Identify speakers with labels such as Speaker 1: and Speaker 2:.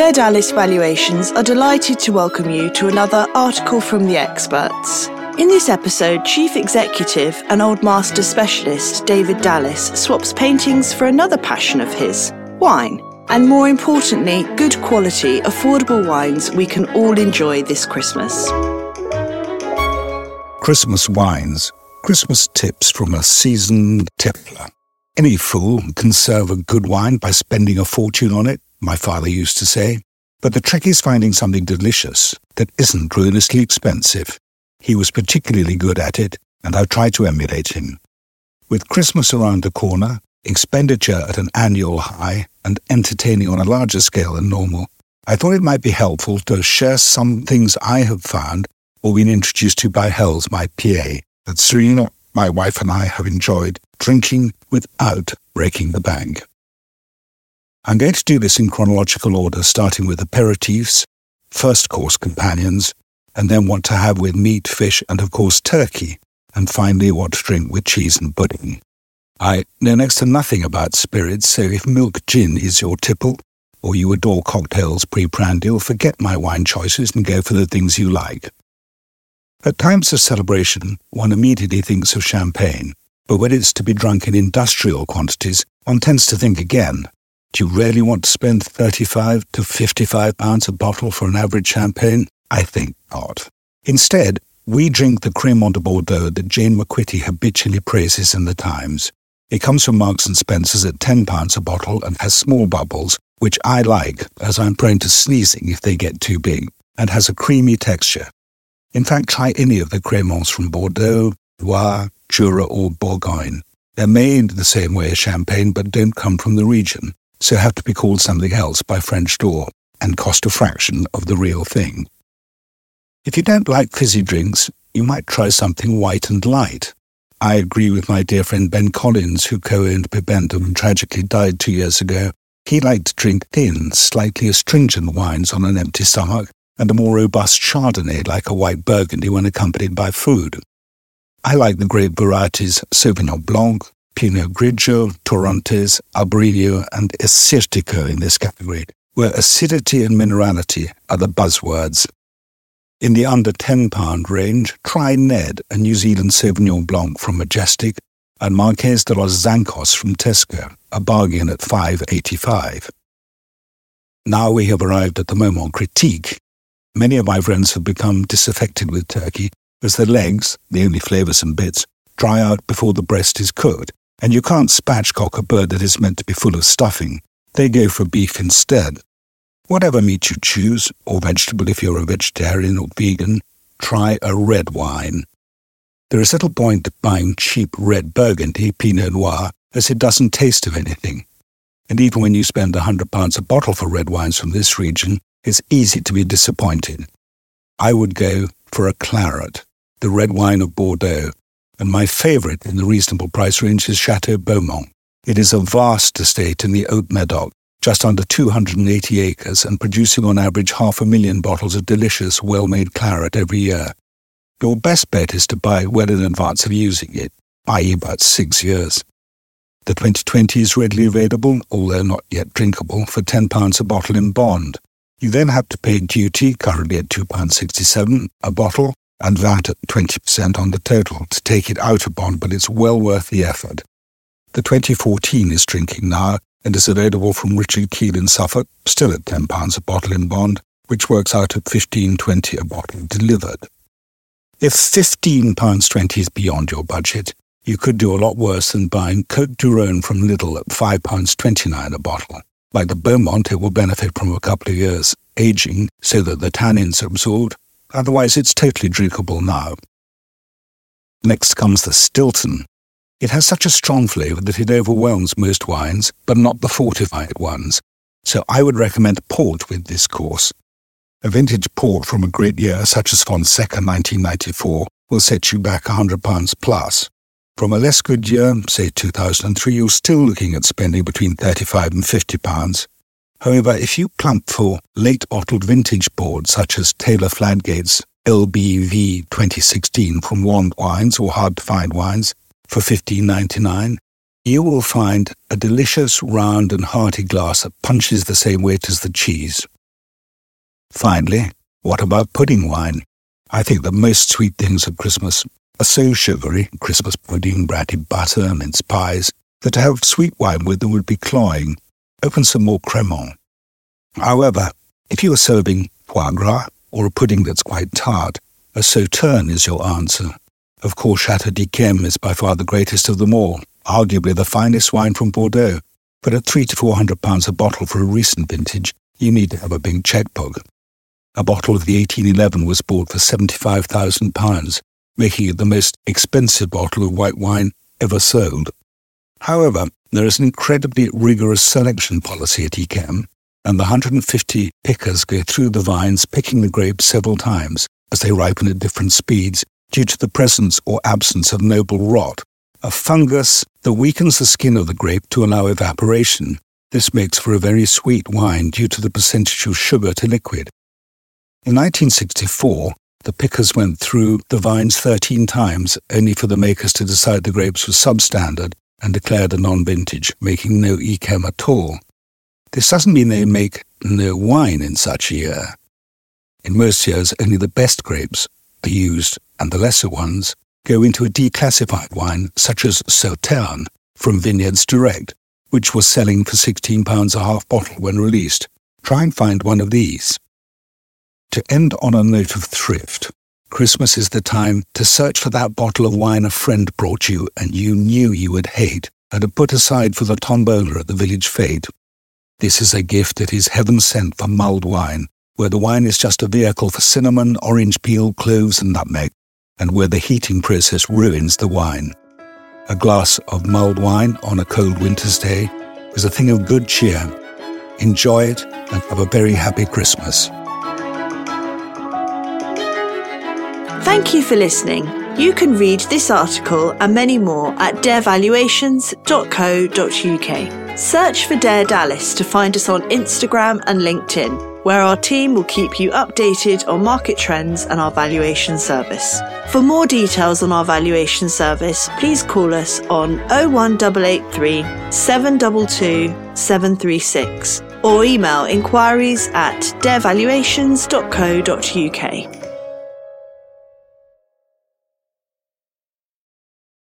Speaker 1: Dare Dallas Valuations are delighted to welcome you to another article from the experts. In this episode, Chief Executive and Old Master Specialist David Dallas swaps paintings for another passion of his wine. And more importantly, good quality, affordable wines we can all enjoy this Christmas.
Speaker 2: Christmas wines, Christmas tips from a seasoned tippler. Any fool can serve a good wine by spending a fortune on it, my father used to say. But the trick is finding something delicious that isn't ruinously expensive. He was particularly good at it, and I tried to emulate him. With Christmas around the corner, expenditure at an annual high, and entertaining on a larger scale than normal, I thought it might be helpful to share some things I have found or been introduced to by Hells, my PA, that Serena, my wife, and I have enjoyed drinking without breaking the bank. I'm going to do this in chronological order, starting with aperitifs, first course companions, and then what to have with meat, fish, and of course turkey, and finally what to drink with cheese and pudding. I know next to nothing about spirits, so if milk gin is your tipple, or you adore cocktails pre-prandial, forget my wine choices and go for the things you like. At times of celebration, one immediately thinks of champagne, but when it's to be drunk in industrial quantities, one tends to think again. Do you really want to spend 35 to 55 pounds a bottle for an average champagne? I think not. Instead, we drink the Cremant de Bordeaux that Jane MacQuitty habitually praises in the Times. It comes from Marks and Spencer's at £10 a bottle and has small bubbles, which I like, as I'm prone to sneezing if they get too big, and has a creamy texture. In fact, try any of the Cremants from Bordeaux, Loire, Jura, or Bourgogne. They're made the same way as champagne, but don't come from the region, so have to be called something else by French door and cost a fraction of the real thing. If you don't like fizzy drinks, you might try something white and light. I agree with my dear friend Ben Collins, who co-owned Bibendum and tragically died two years ago. He liked to drink thin, slightly astringent wines on an empty stomach, and a more robust Chardonnay like a white Burgundy when accompanied by food. I like the grape varieties Sauvignon Blanc, Pinot Grigio, Torrontés, Albariño, and Assyrtiko in this category, where acidity and minerality are the buzzwords. In the under £10 range, try Ned, a New Zealand Sauvignon Blanc from Majestic, and Marques de los Zancos from Tesco, a bargain at 5.85. Now we have arrived at the moment critique, Many of my friends have become disaffected with turkey as the legs, the only flavoursome bits, dry out before the breast is cooked, and you can't spatchcock a bird that is meant to be full of stuffing. They go for beef instead. Whatever meat you choose, or vegetable if you're a vegetarian or vegan, try a red wine. There is little point buying cheap red Burgundy, Pinot Noir, as it doesn't taste of anything. And even when you spend a hundred pounds a bottle for red wines from this region, it's easy to be disappointed. I would go for a claret, the red wine of Bordeaux, and my favourite in the reasonable price range is Chateau Beaumont. It is a vast estate in the Haute Medoc, just under 280 acres and producing on average half a million bottles of delicious, well-made claret every year. Your best bet is to buy well in advance of using it, i.e. about six years. The 2020 is readily available, although not yet drinkable, for £10 a bottle in bond. You then have to pay duty, currently at £2.67 a bottle, and VAT at 20% on the total to take it out of bond, but it's well worth the effort. The 2014 is drinking now and is available from Richard Kihl in Suffolk, still at £10 a bottle in bond, which works out at 15.20 a bottle delivered. If £15.20 is beyond your budget, you could do a lot worse than buying Cote du Rhone from Lidl at £5.29 a bottle. Like the Beaumont, it will benefit from a couple of years aging so that the tannins are absorbed. Otherwise, it's totally drinkable now. Next comes the Stilton. It has such a strong flavour that it overwhelms most wines, but not the fortified ones. So I would recommend port with this course. A vintage port from a great year, such as Fonseca 1994, will set you back £100 plus. From a less good year, say 2003, you're still looking at spending between 35 and 50 pounds. However, if you plump for late bottled vintage ports such as Taylor Fladgate's LBV 2016 from Wand Wines or Hard to Find Wines for 15.99, you will find a delicious round and hearty glass that punches the same weight as the cheese. Finally, what about pudding wine? I think that most sweet things at Christmas are so sugary, Christmas pudding, brandy butter, mince pies, that to have sweet wine with them would be cloying. Open some more cremant. However, if you are serving foie gras or a pudding that's quite tart, a sauterne is your answer. Of course, Chateau d'Yquem is by far the greatest of them all, arguably the finest wine from Bordeaux. But at three to four hundred pounds a bottle for a recent vintage, you need to have a big checkbook. A bottle of the 1811 was bought for £75,000, making it the most expensive bottle of white wine ever sold. However, there is an incredibly rigorous selection policy at Yquem, and the 150 pickers go through the vines picking the grapes several times as they ripen at different speeds due to the presence or absence of noble rot, a fungus that weakens the skin of the grape to allow evaporation. This makes for a very sweet wine due to the percentage of sugar to liquid. In 1964, the pickers went through the vines 13 times, only for the makers to decide the grapes were substandard and declared a non-vintage, making no Yquem at all. This doesn't mean they make no wine in such a year. In most years, only the best grapes are used, and the lesser ones go into a declassified wine such as Sauterne from Vineyards Direct, which was selling for £16 a half bottle when released. Try and find one of these. To end on a note of thrift, Christmas is the time to search for that bottle of wine a friend brought you and you knew you would hate and to put aside for the tombola at the village fete. This is a gift that is heaven sent for mulled wine, where the wine is just a vehicle for cinnamon, orange peel, cloves, and nutmeg, and where the heating process ruins the wine. A glass of mulled wine on a cold winter's day is a thing of good cheer. Enjoy it and have a very happy Christmas.
Speaker 1: Thank you for listening. You can read this article and many more at darevaluations.co.uk. Search for Dare Dallas to find us on Instagram and LinkedIn, where our team will keep you updated on market trends and our valuation service. For more details on our valuation service, please call us on 01883 722 736 or email inquiries at darevaluations.co.uk.